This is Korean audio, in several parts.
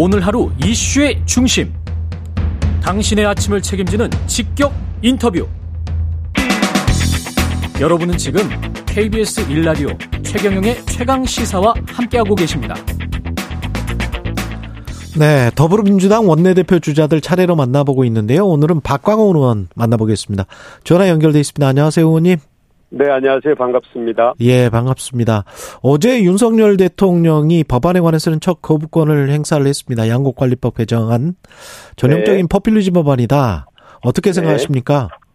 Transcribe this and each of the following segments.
오늘 하루 이슈의 중심. 당신의 아침을 책임지는 직격 인터뷰. 여러분은 지금 KBS 일라디오 최경영의 최강 시사와 함께하고 계십니다. 네, 더불어민주당 원내대표 주자들 차례로 만나보고 있는데요. 오늘은 박광원 의원 만나보겠습니다. 전화 연결돼 있습니다. 안녕하세요, 의원님. 네, 안녕하세요. 반갑습니다. 예, 반갑습니다. 어제 윤석열 대통령이 법안에 관해서는 첫 거부권을 행사를 했습니다. 양곡관리법 개정안 전형적인 네. 포퓰리즘 법안이다. 어떻게 생각하십니까? 네.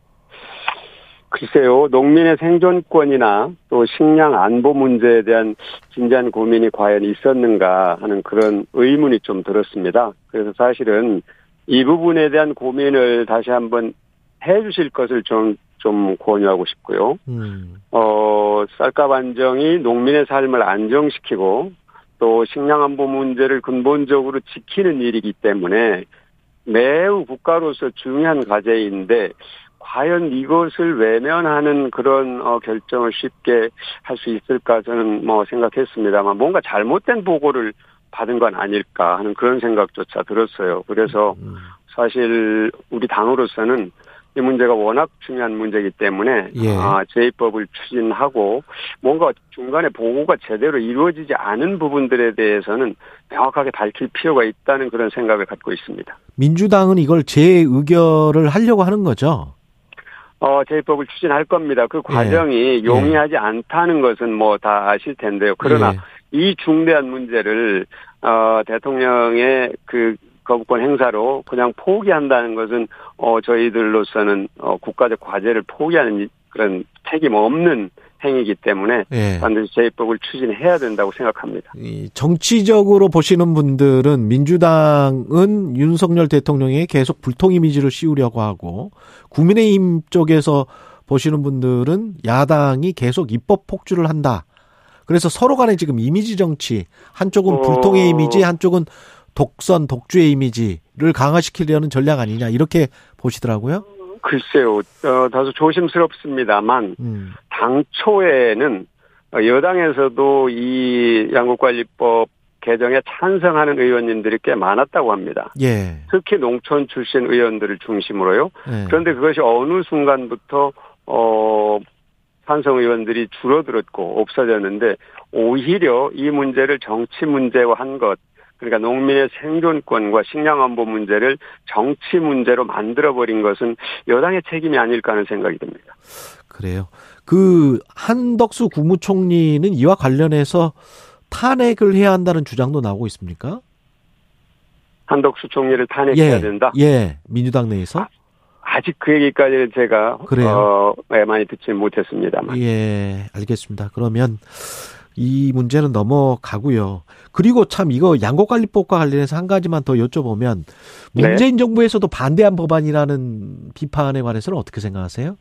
글쎄요, 농민의 생존권이나 또 식량 안보 문제에 대한 진지한 고민이 과연 있었는가 하는 그런 의문이 좀 들었습니다. 그래서 사실은 이 부분에 대한 고민을 다시 한번 해 주실 것을 좀, 좀 권유하고 싶고요. 음. 어, 쌀값 안정이 농민의 삶을 안정시키고 또 식량 안보 문제를 근본적으로 지키는 일이기 때문에 매우 국가로서 중요한 과제인데 과연 이것을 외면하는 그런 어, 결정을 쉽게 할 수 있을까 저는 뭐 생각했습니다만 뭔가 잘못된 보고를 받은 건 아닐까 하는 그런 생각조차 들었어요. 그래서 음. 사실 우리 당으로서는 이 문제가 워낙 중요한 문제이기 때문에 예. 아, 제입법을 추진하고 뭔가 중간에 보고가 제대로 이루어지지 않은 부분들에 대해서는 명확하게 밝힐 필요가 있다는 그런 생각을 갖고 있습니다. 민주당은 이걸 재의결을 하려고 하는 거죠? 어, 제입법을 추진할 겁니다. 그 과정이 예. 용이하지 예. 않다는 것은 뭐 다 아실 텐데요. 그러나 예. 이 중대한 문제를 어, 대통령의 그 거부권 행사로 그냥 포기한다는 것은 어 저희들로서는 어 국가적 과제를 포기하는 그런 책임 없는 행위이기 때문에 예. 반드시 제입법을 추진해야 된다고 생각합니다. 정치적으로 보시는 분들은 민주당은 윤석열 대통령에 계속 불통 이미지를 씌우려고 하고 국민의힘 쪽에서 보시는 분들은 야당이 계속 입법 폭주를 한다. 그래서 서로 간에 지금 이미지 정치 한쪽은 불통의 어... 이미지 한쪽은 독선 독주의 이미지를 강화시키려는 전략 아니냐 이렇게 보시더라고요. 글쎄요, 어, 다소 조심스럽습니다만 음. 당초에는 여당에서도 이 양국관리법 개정에 찬성하는 의원님들이 꽤 많았다고 합니다. 예. 특히 농촌 출신 의원들을 중심으로요. 예. 그런데 그것이 어느 순간부터 어 찬성 의원들이 줄어들었고 없어졌는데 오히려 이 문제를 정치 문제화한 것 그러니까 농민의 생존권과 식량 안보 문제를 정치 문제로 만들어 버린 것은 여당의 책임이 아닐까 하는 생각이 듭니다. 그래요. 그 한덕수 국무총리는 이와 관련해서 탄핵을 해야 한다는 주장도 나오고 있습니까? 한덕수 총리를 탄핵해야 예, 된다. 예, 민주당 내에서. 아, 직그 얘기까지는 제가 그래요. 어, 네, 많이 듣지 못했습니다만. 예, 알겠습니다. 그러면 이 문제는 넘어가고요. 그리고 참 이거 양곡관리법과 관련해서 한 가지만 더 여쭤보면 문재인 네. 정부에서도 반대한 법안이라는 비판에 관해서는 어떻게 생각하세요?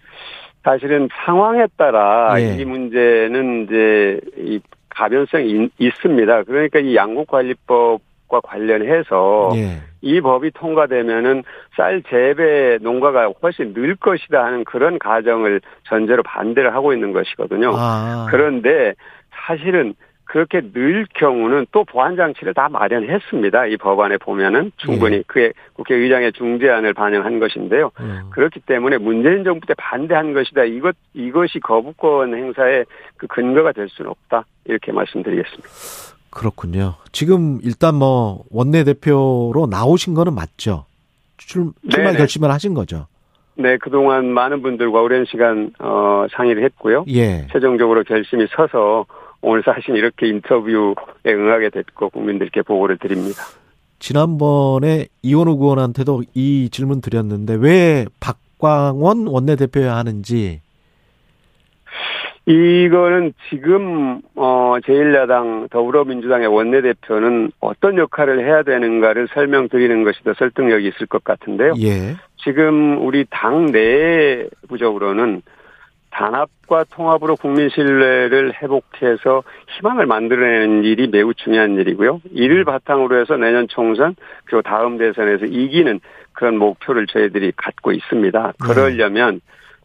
사실은 상황에 따라 예. 이 문제는 이제 이 가변성이 있습니다. 그러니까 이 양곡관리법 과 관련해서 예. 이 법이 통과되면은 쌀 재배 농가가 훨씬 늘 것이다 하는 그런 가정을 전제로 반대를 하고 있는 것이거든요. 아. 그런데 사실은 그렇게 늘 경우는 또 보안 장치를 다 마련했습니다. 이 법안에 보면은 충분히 예. 그의 국회의장의 중재안을 반영한 것인데요. 음. 그렇기 때문에 문재인 정부 때 반대한 것이다. 이것 이것이 거부권 행사의 그 근거가 될 수는 없다. 이렇게 말씀드리겠습니다. 그렇군요. 지금 일단 뭐 원내대표로 나오신 거는 맞죠? 출, 출마 네네. 결심을 하신 거죠? 네, 그동안 많은 분들과 오랜 시간 어 상의를 했고요. 예. 최종적으로 결심이 서서 오늘 사실 이렇게 인터뷰에 응하게 됐고 국민들께 보고를 드립니다. 지난번에 이원우 의원한테도 이 질문 드렸는데 왜 박광원 원내대표야 하는지 이거는 지금 어 제1야당 더불어민주당의 원내대표는 어떤 역할을 해야 되는가를 설명드리는 것이 더 설득력이 있을 것 같은데요. 예. 지금 우리 당 내부적으로는 단합과 통합으로 국민 신뢰를 회복해서 희망을 만들어내는 일이 매우 중요한 일이고요. 이를 바탕으로 해서 내년 총선 그리고 다음 대선에서 이기는 그런 목표를 저희들이 갖고 있습니다. 네. 그러려면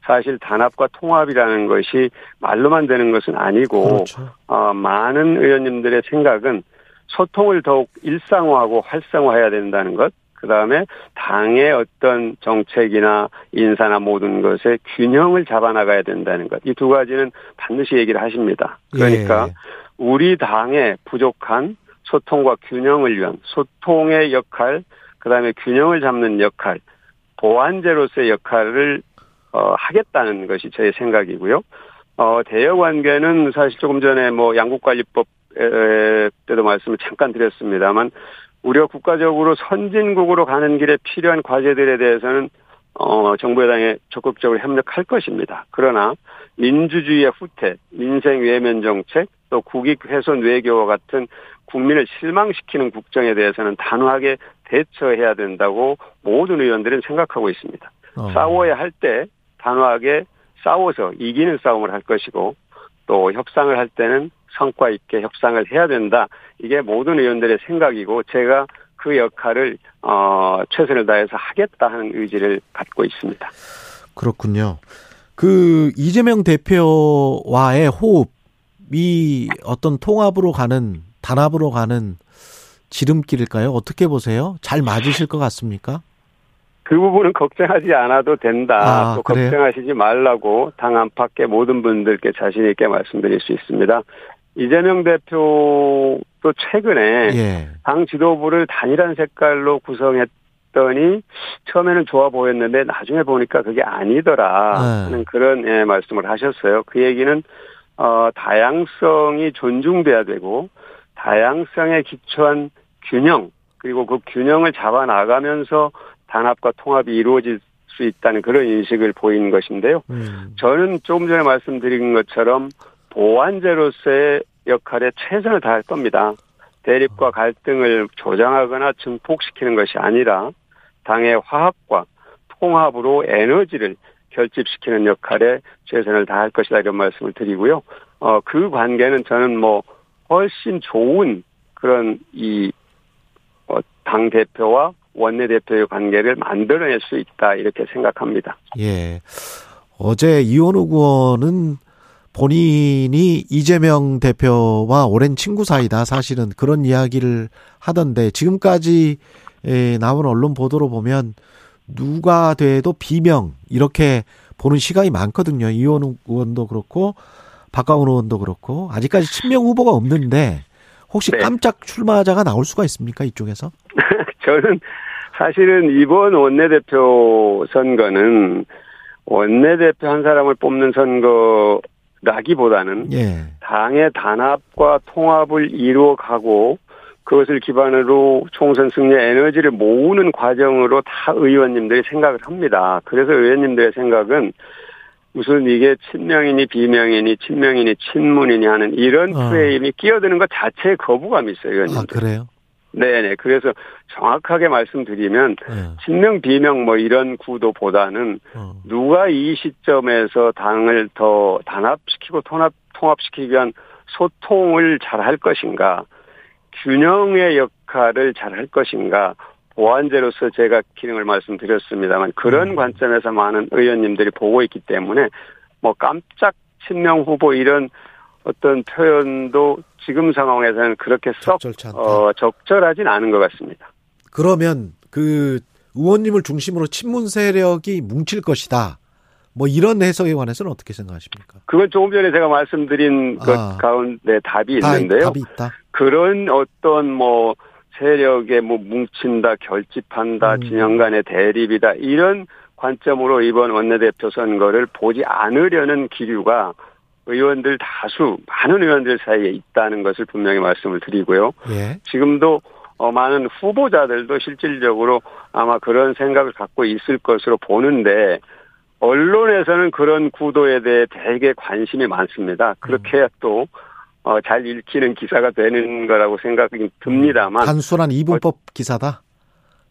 사실 단합과 통합이라는 것이 말로만 되는 것은 아니고 그렇죠. 어, 많은 의원님들의 생각은 소통을 더욱 일상화하고 활성화해야 된다는 것. 그 다음에 당의 어떤 정책이나 인사나 모든 것에 균형을 잡아나가야 된다는 것. 이 두 가지는 반드시 얘기를 하십니다. 그러니까 예. 우리 당의 부족한 소통과 균형을 위한 소통의 역할, 그 다음에 균형을 잡는 역할, 보완제로서의 역할을 어, 하겠다는 것이 저의 생각이고요. 어, 대여 관계는 사실 조금 전에 뭐 양국관리법 에, 때도 말씀을 잠깐 드렸습니다만 우리가 국가적으로 선진국으로 가는 길에 필요한 과제들에 대해서는 어, 정부 여당에 적극적으로 협력할 것입니다. 그러나 민주주의의 후퇴, 민생 외면 정책, 또 국익 훼손 외교와 같은 국민을 실망시키는 국정에 대해서는 단호하게 대처해야 된다고 모든 의원들은 생각하고 있습니다. 어. 싸워야 할 때 단호하게 싸워서 이기는 싸움을 할 것이고 또 협상을 할 때는 성과 있게 협상을 해야 된다. 이게 모든 의원들의 생각이고 제가 그 역할을 어 최선을 다해서 하겠다 하는 의지를 갖고 있습니다. 그렇군요. 그 이재명 대표와의 호흡이 어떤 통합으로 가는 단합으로 가는 지름길일까요? 어떻게 보세요? 잘 맞으실 것 같습니까? 그 부분은 걱정하지 않아도 된다. 아, 또? 걱정하시지 말라고 당 안팎의 모든 분들께 자신 있게 말씀드릴 수 있습니다. 이재명 대표도 최근에 예. 당 지도부를 단일한 색깔로 구성했더니 처음에는 좋아 보였는데 나중에 보니까 그게 아니더라 네. 하는 그런 예, 말씀을 하셨어요. 그 얘기는 어, 다양성이 존중돼야 되고 다양성에 기초한 균형 그리고 그 균형을 잡아 나가면서 단합과 통합이 이루어질 수 있다는 그런 인식을 보이는 것인데요. 음. 저는 조금 전에 말씀드린 것처럼 보완제로서의 역할에 최선을 다할 겁니다. 대립과 갈등을 조장하거나 증폭시키는 것이 아니라 당의 화합과 통합으로 에너지를 결집시키는 역할에 최선을 다할 것이다 이런 말씀을 드리고요. 어, 그 관계는 저는 뭐 훨씬 좋은 그런 이, 어, 당 대표와 원내대표의 관계를 만들어낼 수 있다 이렇게 생각합니다. 예. 어제 이원우 의원은 본인이 이재명 대표와 오랜 친구 사이다. 사실은 그런 이야기를 하던데 지금까지 에, 나온 언론 보도로 보면 누가 돼도 비명 이렇게 보는 시각이 많거든요. 이원우 의원도 그렇고 박광훈 의원도 그렇고 아직까지 친명 후보가 없는데 혹시 네. 깜짝 출마자가 나올 수가 있습니까 이쪽에서? 저는 사실은 이번 원내대표 선거는 원내대표 한 사람을 뽑는 선거라기보다는 예. 당의 단합과 통합을 이루어가고 그것을 기반으로 총선 승리의 에너지를 모으는 과정으로 다 의원님들이 생각을 합니다. 그래서 의원님들의 생각은 무슨 이게 친명이니 비명이니 친명이니 친문이니 하는 이런 어. 프레임이 끼어드는 것 자체에 거부감이 있어요, 아 의원님들. 그래요? 네네. 그래서 정확하게 말씀드리면 예. 친명 비명 뭐 이런 구도보다는 어. 누가 이 시점에서 당을 더 단합시키고 통합 통합시키기 위한 소통을 잘 할 것인가 균형의 역할을 잘 할 것인가 보완제로서 제가 기능을 말씀드렸습니다만 그런 음. 관점에서 많은 의원님들이 보고 있기 때문에 뭐 깜짝 친명 후보 이런 어떤 표현도 지금 상황에서는 그렇게 썩. 어, 적절하진 않은 것 같습니다. 그러면 그 의원님을 중심으로 친문 세력이 뭉칠 것이다. 뭐 이런 해석에 관해서는 어떻게 생각하십니까? 그건 조금 전에 제가 말씀드린 것 아. 가운데 답이 다- 있는데요. 답이 있다. 그런 어떤 뭐 세력에 뭐 뭉친다, 결집한다, 음. 진영 간의 대립이다 이런 관점으로 이번 원내대표 선거를 보지 않으려는 기류가 의원들 다수 많은 의원들 사이에 있다는 것을 분명히 말씀을 드리고요. 예. 지금도 어, 많은 후보자들도 실질적으로 아마 그런 생각을 갖고 있을 것으로 보는데 언론에서는 그런 구도에 대해 되게 관심이 많습니다. 그렇게 해야 또 어, 잘 읽히는 기사가 되는 거라고 생각이 듭니다만, 단순한 이분법 기사다.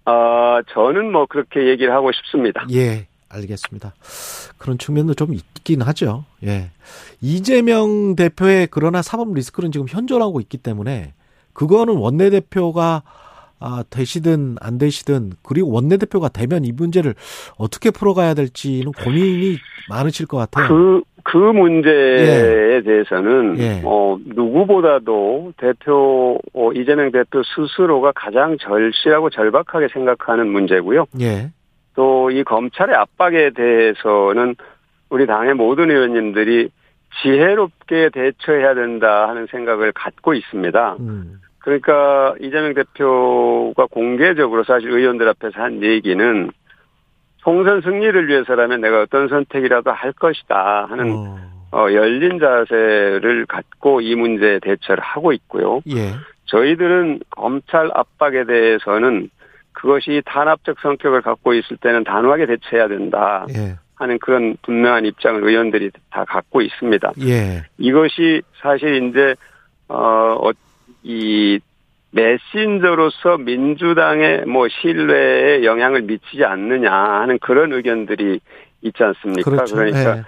어, 저는 뭐 그렇게 얘기를 하고 싶습니다. 예. 알겠습니다. 그런 측면도 좀 있긴 하죠. 예. 이재명 대표의 그러나 사법 리스크는 지금 현존하고 있기 때문에 그거는 원내대표가 아, 되시든 안 되시든 그리고 원내대표가 되면 이 문제를 어떻게 풀어가야 될지는 고민이 많으실 것 같아요. 그, 그 문제에 예. 대해서는 예. 어, 누구보다도 대표 어, 이재명 대표 스스로가 가장 절실하고 절박하게 생각하는 문제고요. 예. 또 이 검찰의 압박에 대해서는 우리 당의 모든 의원님들이 지혜롭게 대처해야 된다 하는 생각을 갖고 있습니다. 음. 그러니까 이재명 대표가 공개적으로 사실 의원들 앞에서 한 얘기는 총선 승리를 위해서라면 내가 어떤 선택이라도 할 것이다 하는 어. 어, 열린 자세를 갖고 이 문제에 대처를 하고 있고요. 예. 저희들은 검찰 압박에 대해서는 그것이 탄압적 성격을 갖고 있을 때는 단호하게 대처해야 된다. 예. 하는 그런 분명한 입장을 의원들이 다 갖고 있습니다. 예. 이것이 사실 이제 어이 메신저로서 민주당의 뭐 신뢰에 영향을 미치지 않느냐 하는 그런 의견들이 있지 않습니까? 그렇죠. 그러니까 네.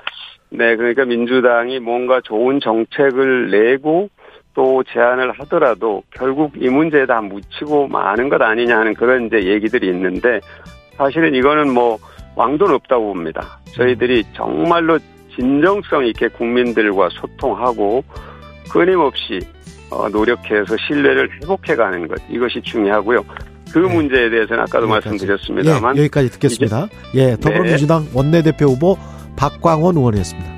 네, 그러니까 민주당이 뭔가 좋은 정책을 내고 또 제안을 하더라도 결국 이 문제에 다 묻히고 마는 것 아니냐 하는 그런 이제 얘기들이 있는데 사실은 이거는 뭐 왕도는 없다고 봅니다. 저희들이 정말로 진정성 있게 국민들과 소통하고 끊임없이 어, 노력해서 신뢰를 회복해가는 것 이것이 중요하고요. 그 네. 문제에 대해서는 아까도 여기까지. 말씀드렸습니다만 예, 여기까지 듣겠습니다. 예, 더불어민주당 네. 원내대표 후보 박광원 의원이었습니다.